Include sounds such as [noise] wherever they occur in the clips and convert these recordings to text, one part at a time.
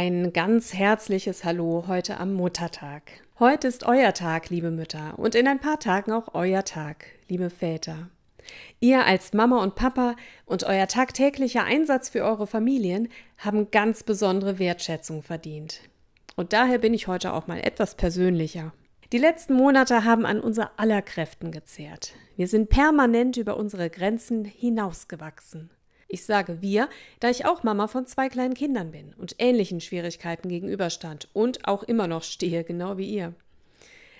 Ein ganz herzliches Hallo heute am Muttertag. Heute ist euer Tag, liebe Mütter, und in ein paar Tagen auch euer Tag, liebe Väter. Ihr als Mama und Papa und euer tagtäglicher Einsatz für eure Familien haben ganz besondere Wertschätzung verdient. Und daher bin ich heute auch mal etwas persönlicher. Die letzten Monate haben an unser aller Kräften gezehrt. Wir sind permanent über unsere Grenzen hinausgewachsen. Ich sage wir, da ich auch Mama von zwei kleinen Kindern bin und ähnlichen Schwierigkeiten gegenüberstand und auch immer noch stehe, genau wie ihr.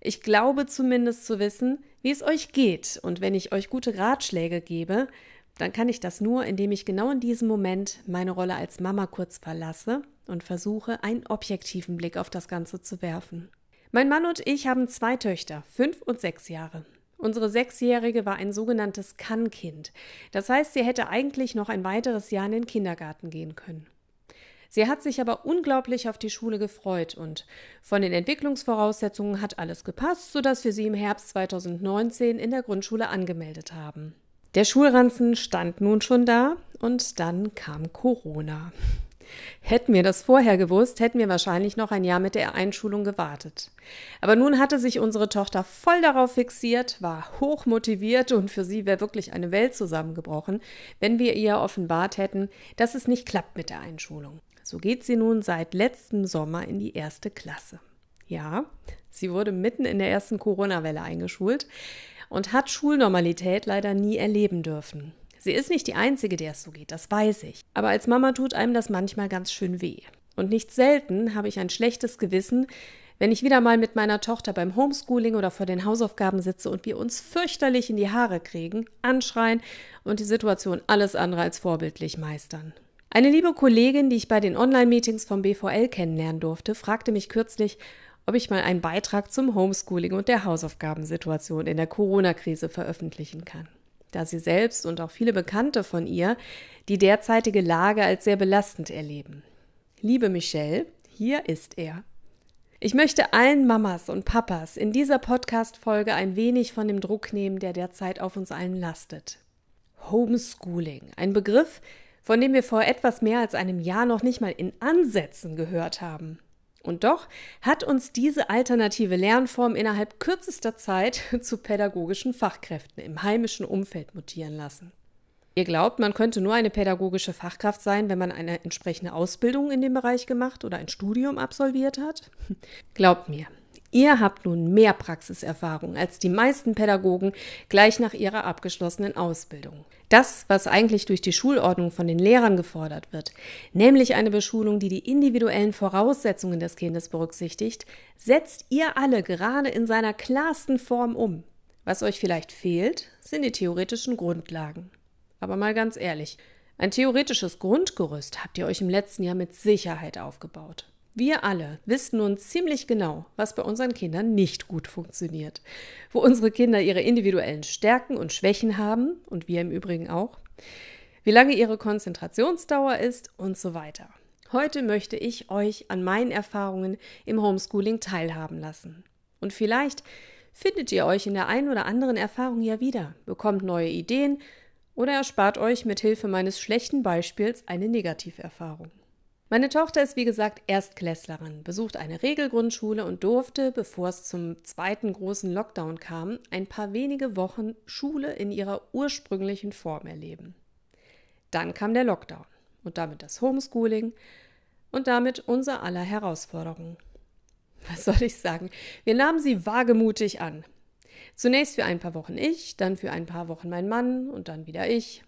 Ich glaube zumindest zu wissen, wie es euch geht, und wenn ich euch gute Ratschläge gebe, dann kann ich das nur, indem ich genau in diesem Moment meine Rolle als Mama kurz verlasse und versuche, einen objektiven Blick auf das Ganze zu werfen. Mein Mann und ich haben zwei Töchter, fünf und sechs Jahre. Unsere Sechsjährige war ein sogenanntes Kann-Kind. Das heißt, sie hätte eigentlich noch ein weiteres Jahr in den Kindergarten gehen können. Sie hat sich aber unglaublich auf die Schule gefreut und von den Entwicklungsvoraussetzungen hat alles gepasst, sodass wir sie im Herbst 2019 in der Grundschule angemeldet haben. Der Schulranzen stand nun schon da und dann kam Corona. Hätten wir das vorher gewusst, hätten wir wahrscheinlich noch ein Jahr mit der Einschulung gewartet. Aber nun hatte sich unsere Tochter voll darauf fixiert, war hoch motiviert und für sie wäre wirklich eine Welt zusammengebrochen, wenn wir ihr offenbart hätten, dass es nicht klappt mit der Einschulung. So geht sie nun seit letztem Sommer in die erste Klasse. Ja, sie wurde mitten in der ersten Corona-Welle eingeschult und hat Schulnormalität leider nie erleben dürfen. Sie ist nicht die Einzige, der es so geht, das weiß ich. Aber als Mama tut einem das manchmal ganz schön weh. Und nicht selten habe ich ein schlechtes Gewissen, wenn ich wieder mal mit meiner Tochter beim Homeschooling oder vor den Hausaufgaben sitze und wir uns fürchterlich in die Haare kriegen, anschreien und die Situation alles andere als vorbildlich meistern. Eine liebe Kollegin, die ich bei den Online-Meetings vom BVL kennenlernen durfte, fragte mich kürzlich, ob ich mal einen Beitrag zum Homeschooling und der Hausaufgabensituation in der Corona-Krise veröffentlichen kann da sie selbst und auch viele Bekannte von ihr die derzeitige Lage als sehr belastend erleben. Liebe Michelle, hier ist er. Ich möchte allen Mamas und Papas in dieser Podcast-Folge ein wenig von dem Druck nehmen, der derzeit auf uns allen lastet. Homeschooling, ein Begriff, von dem wir vor etwas mehr als einem Jahr noch nicht mal in Ansätzen gehört haben. Und doch hat uns diese alternative Lernform innerhalb kürzester Zeit [laughs] zu pädagogischen Fachkräften im heimischen Umfeld mutieren lassen. Ihr glaubt, man könnte nur eine pädagogische Fachkraft sein, wenn man eine entsprechende Ausbildung in dem Bereich gemacht oder ein Studium absolviert hat? [laughs] Glaubt mir, Ihr habt nun mehr Praxiserfahrung als die meisten Pädagogen gleich nach ihrer abgeschlossenen Ausbildung. Das, was eigentlich durch die Schulordnung von den Lehrern gefordert wird, nämlich eine Beschulung, die die individuellen Voraussetzungen des Kindes berücksichtigt, setzt ihr alle gerade in seiner klarsten Form um. Was euch vielleicht fehlt, sind die theoretischen Grundlagen. Aber mal ganz ehrlich, ein theoretisches Grundgerüst habt ihr euch im letzten Jahr mit Sicherheit aufgebaut. Wir alle wissen nun ziemlich genau, was bei unseren Kindern nicht gut funktioniert, wo unsere Kinder ihre individuellen Stärken und Schwächen haben und wir im Übrigen auch, wie lange ihre Konzentrationsdauer ist und so weiter. Heute möchte ich euch an meinen Erfahrungen im Homeschooling teilhaben lassen. Und vielleicht findet ihr euch in der einen oder anderen Erfahrung ja wieder, bekommt neue Ideen oder erspart euch mit Hilfe meines schlechten Beispiels eine Negativerfahrung. Meine Tochter ist wie gesagt Erstklässlerin, besucht eine Regelgrundschule und durfte, bevor es zum zweiten großen Lockdown kam, ein paar wenige Wochen Schule in ihrer ursprünglichen Form erleben. Dann kam der Lockdown und damit das Homeschooling und damit unser aller Herausforderungen. Was soll ich sagen? Wir nahmen sie wagemutig an. Zunächst für ein paar Wochen ich, dann für ein paar Wochen mein Mann und dann wieder ich.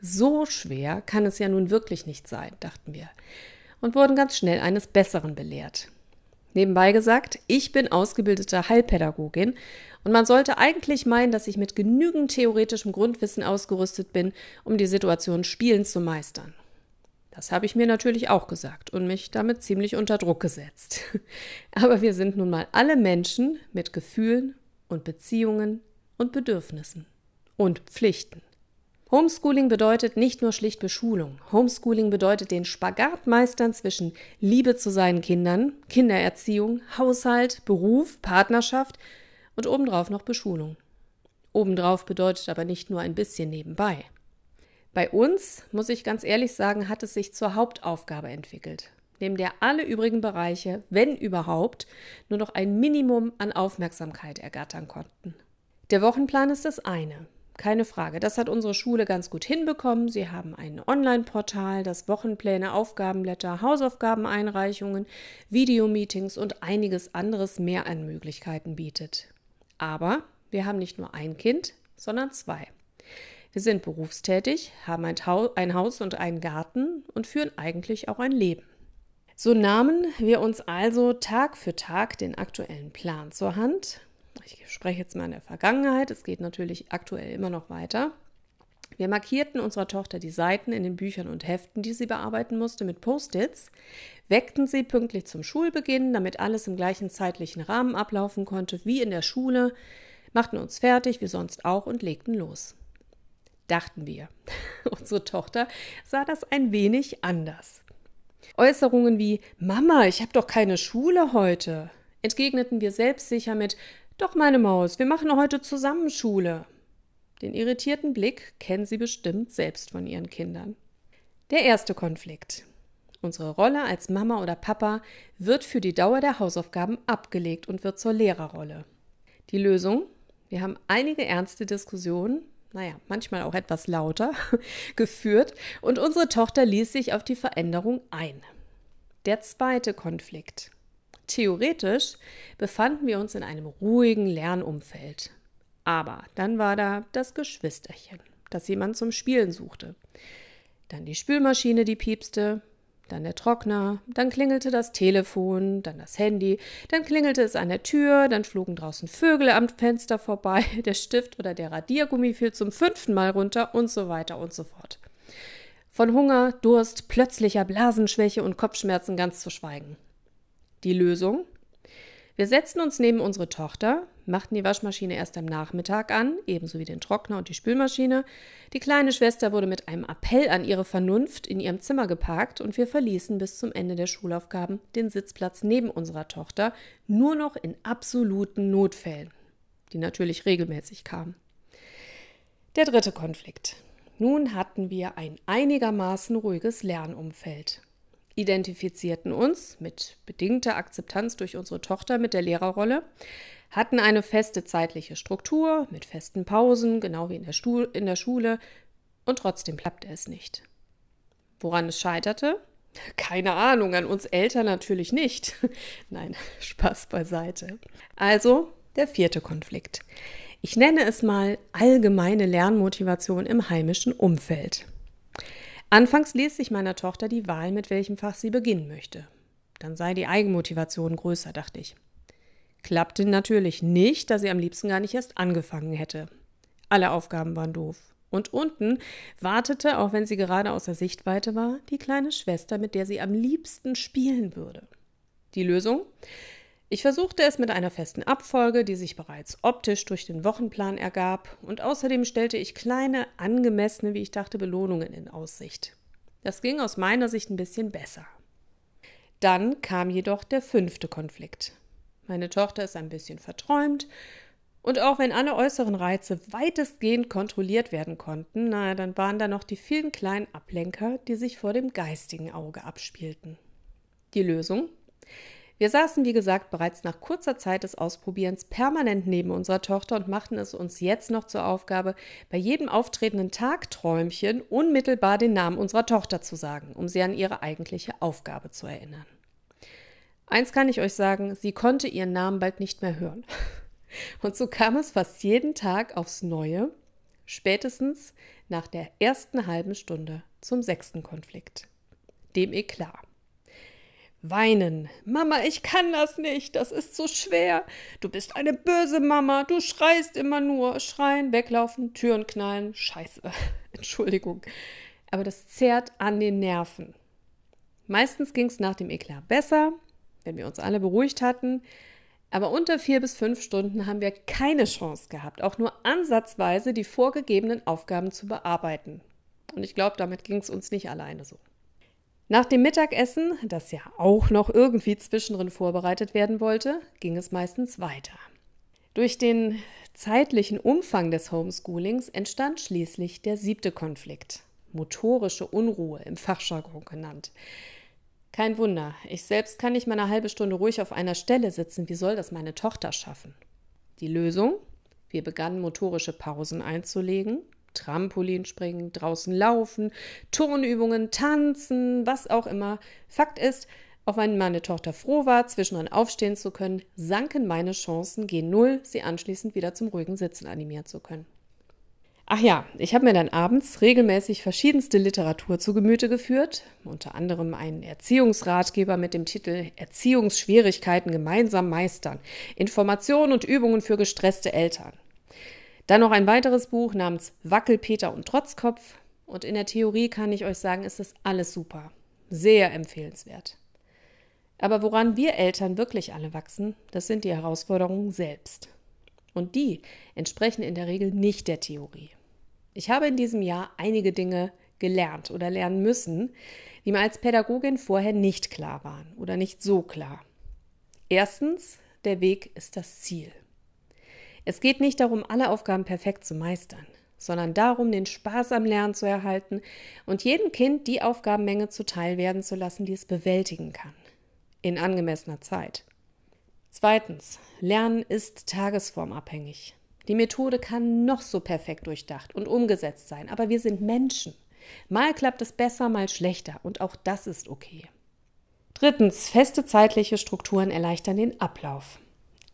So schwer kann es ja nun wirklich nicht sein, dachten wir, und wurden ganz schnell eines Besseren belehrt. Nebenbei gesagt, ich bin ausgebildete Heilpädagogin und man sollte eigentlich meinen, dass ich mit genügend theoretischem Grundwissen ausgerüstet bin, um die Situation spielend zu meistern. Das habe ich mir natürlich auch gesagt und mich damit ziemlich unter Druck gesetzt. [laughs] Aber wir sind nun mal alle Menschen mit Gefühlen und Beziehungen und Bedürfnissen und Pflichten. Homeschooling bedeutet nicht nur schlicht Beschulung. Homeschooling bedeutet den Spagat meistern zwischen Liebe zu seinen Kindern, Kindererziehung, Haushalt, Beruf, Partnerschaft und obendrauf noch Beschulung. Obendrauf bedeutet aber nicht nur ein bisschen nebenbei. Bei uns, muss ich ganz ehrlich sagen, hat es sich zur Hauptaufgabe entwickelt. neben der alle übrigen Bereiche, wenn überhaupt, nur noch ein Minimum an Aufmerksamkeit ergattern konnten. Der Wochenplan ist das eine. Keine Frage, das hat unsere Schule ganz gut hinbekommen. Sie haben ein Online-Portal, das Wochenpläne, Aufgabenblätter, Hausaufgabeneinreichungen, Videomeetings und einiges anderes mehr an Möglichkeiten bietet. Aber wir haben nicht nur ein Kind, sondern zwei. Wir sind berufstätig, haben ein, Haus und einen Garten und führen eigentlich auch ein Leben. So nahmen wir uns also Tag für Tag den aktuellen Plan zur Hand. Ich spreche jetzt mal in der Vergangenheit, es geht natürlich aktuell immer noch weiter. Wir markierten unserer Tochter die Seiten in den Büchern und Heften, die sie bearbeiten musste, mit Post-its, weckten sie pünktlich zum Schulbeginn, damit alles im gleichen zeitlichen Rahmen ablaufen konnte wie in der Schule, machten uns fertig, wie sonst auch, und legten los. Dachten wir. [laughs] Unsere Tochter sah das ein wenig anders. Äußerungen wie Mama, ich habe doch keine Schule heute, entgegneten wir selbstsicher mit Doch, meine Maus, wir machen heute zusammen Schule. Den irritierten Blick kennen Sie bestimmt selbst von Ihren Kindern. Der erste Konflikt. Unsere Rolle als Mama oder Papa wird für die Dauer der Hausaufgaben abgelegt und wird zur Lehrerrolle. Die Lösung? Wir haben einige ernste Diskussionen, naja, manchmal auch etwas lauter, [laughs] geführt und unsere Tochter ließ sich auf die Veränderung ein. Der zweite Konflikt. Theoretisch befanden wir uns in einem ruhigen Lernumfeld. Aber dann war da das Geschwisterchen, das jemand zum Spielen suchte. Dann die Spülmaschine, die piepste, dann der Trockner, dann klingelte das Telefon, dann das Handy, dann klingelte es an der Tür, dann flogen draußen Vögel am Fenster vorbei, [laughs] der Stift oder der Radiergummi fiel zum fünften Mal runter und so weiter und so fort. Von Hunger, Durst, plötzlicher Blasenschwäche und Kopfschmerzen ganz zu schweigen. Die Lösung? Wir setzten uns neben unsere Tochter, machten die Waschmaschine erst am Nachmittag an, ebenso wie den Trockner und die Spülmaschine. Die kleine Schwester wurde mit einem Appell an ihre Vernunft in ihrem Zimmer geparkt und wir verließen bis zum Ende der Schulaufgaben den Sitzplatz neben unserer Tochter, nur noch in absoluten Notfällen, die natürlich regelmäßig kamen. Der dritte Konflikt. Nun hatten wir ein einigermaßen ruhiges Lernumfeld identifizierten uns mit bedingter Akzeptanz durch unsere Tochter mit der Lehrerrolle, hatten eine feste zeitliche Struktur mit festen Pausen, genau wie in der, Stuhl, in der Schule, und trotzdem klappte es nicht. Woran es scheiterte? Keine Ahnung, an uns Eltern natürlich nicht. [laughs] Nein, Spaß beiseite. Also der vierte Konflikt. Ich nenne es mal allgemeine Lernmotivation im heimischen Umfeld. Anfangs ließ sich meiner Tochter die Wahl, mit welchem Fach sie beginnen möchte. Dann sei die Eigenmotivation größer, dachte ich. Klappte natürlich nicht, da sie am liebsten gar nicht erst angefangen hätte. Alle Aufgaben waren doof. Und unten wartete, auch wenn sie gerade außer Sichtweite war, die kleine Schwester, mit der sie am liebsten spielen würde. Die Lösung? Ich versuchte es mit einer festen Abfolge, die sich bereits optisch durch den Wochenplan ergab, und außerdem stellte ich kleine, angemessene, wie ich dachte, Belohnungen in Aussicht. Das ging aus meiner Sicht ein bisschen besser. Dann kam jedoch der fünfte Konflikt. Meine Tochter ist ein bisschen verträumt, und auch wenn alle äußeren Reize weitestgehend kontrolliert werden konnten, naja, dann waren da noch die vielen kleinen Ablenker, die sich vor dem geistigen Auge abspielten. Die Lösung? Wir saßen, wie gesagt, bereits nach kurzer Zeit des Ausprobierens permanent neben unserer Tochter und machten es uns jetzt noch zur Aufgabe, bei jedem auftretenden Tagträumchen unmittelbar den Namen unserer Tochter zu sagen, um sie an ihre eigentliche Aufgabe zu erinnern. Eins kann ich euch sagen, sie konnte ihren Namen bald nicht mehr hören. [laughs] Und so kam es fast jeden Tag aufs Neue, spätestens nach der ersten halben Stunde zum sechsten Konflikt, dem Eklat. Weinen. Mama, ich kann das nicht. Das ist so schwer. Du bist eine böse Mama. Du schreist immer nur. Schreien, weglaufen, Türen knallen. Scheiße. [laughs] Entschuldigung. Aber das zerrt an den Nerven. Meistens ging es nach dem Eklat besser, wenn wir uns alle beruhigt hatten. Aber unter vier bis fünf Stunden haben wir keine Chance gehabt, auch nur ansatzweise die vorgegebenen Aufgaben zu bearbeiten. Und ich glaube, damit ging es uns nicht alleine so. Nach dem Mittagessen, das ja auch noch irgendwie zwischendrin vorbereitet werden wollte, ging es meistens weiter. Durch den zeitlichen Umfang des Homeschoolings entstand schließlich der siebte Konflikt, motorische Unruhe im Fachjargon genannt. Kein Wunder, ich selbst kann nicht mal eine halbe Stunde ruhig auf einer Stelle sitzen. Wie soll das meine Tochter schaffen? Die Lösung? Wir begannen motorische Pausen einzulegen, Trampolin springen, draußen laufen, Turnübungen, tanzen, was auch immer. Fakt ist, auch wenn meine Tochter froh war, zwischendrin aufstehen zu können, sanken meine Chancen gen Null, sie anschließend wieder zum ruhigen Sitzen animieren zu können. Ach ja, ich habe mir dann abends regelmäßig verschiedenste Literatur zu Gemüte geführt, unter anderem einen Erziehungsratgeber mit dem Titel Erziehungsschwierigkeiten gemeinsam meistern, Informationen und Übungen für gestresste Eltern. Dann noch ein weiteres Buch namens Wackelpeter und Trotzkopf. Und in der Theorie kann ich euch sagen, ist das alles super. Sehr empfehlenswert. Aber woran wir Eltern wirklich alle wachsen, das sind die Herausforderungen selbst. Und die entsprechen in der Regel nicht der Theorie. Ich habe in diesem Jahr einige Dinge gelernt oder lernen müssen, die mir als Pädagogin vorher nicht klar waren oder nicht so klar. Erstens, der Weg ist das Ziel. Es geht nicht darum, alle Aufgaben perfekt zu meistern, sondern darum, den Spaß am Lernen zu erhalten und jedem Kind die Aufgabenmenge zuteil werden zu lassen, die es bewältigen kann. In angemessener Zeit. Zweitens, Lernen ist tagesformabhängig. Die Methode kann noch so perfekt durchdacht und umgesetzt sein, aber wir sind Menschen. Mal klappt es besser, mal schlechter und auch das ist okay. Drittens, feste zeitliche Strukturen erleichtern den Ablauf.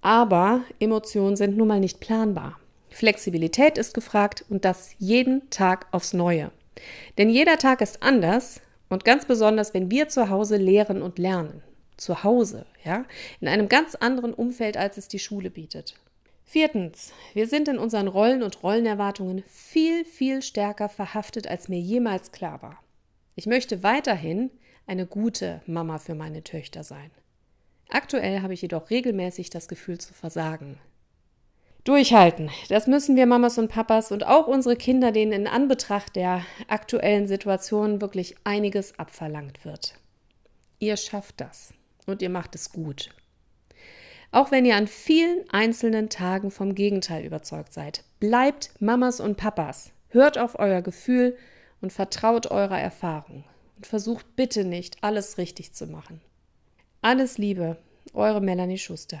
Aber Emotionen sind nun mal nicht planbar. Flexibilität ist gefragt und das jeden Tag aufs Neue. Denn jeder Tag ist anders und ganz besonders, wenn wir zu Hause lehren und lernen. Zu Hause, ja, in einem ganz anderen Umfeld, als es die Schule bietet. Viertens, wir sind in unseren Rollen und Rollenerwartungen viel, viel stärker verhaftet, als mir jemals klar war. Ich möchte weiterhin eine gute Mama für meine Töchter sein. Aktuell habe ich jedoch regelmäßig das Gefühl zu versagen. Durchhalten, das müssen wir Mamas und Papas und auch unsere Kinder, denen in Anbetracht der aktuellen Situation wirklich einiges abverlangt wird. Ihr schafft das und ihr macht es gut. Auch wenn ihr an vielen einzelnen Tagen vom Gegenteil überzeugt seid, bleibt Mamas und Papas, hört auf euer Gefühl und vertraut eurer Erfahrung und versucht bitte nicht, alles richtig zu machen. Alles Liebe, eure Melanie Schuster.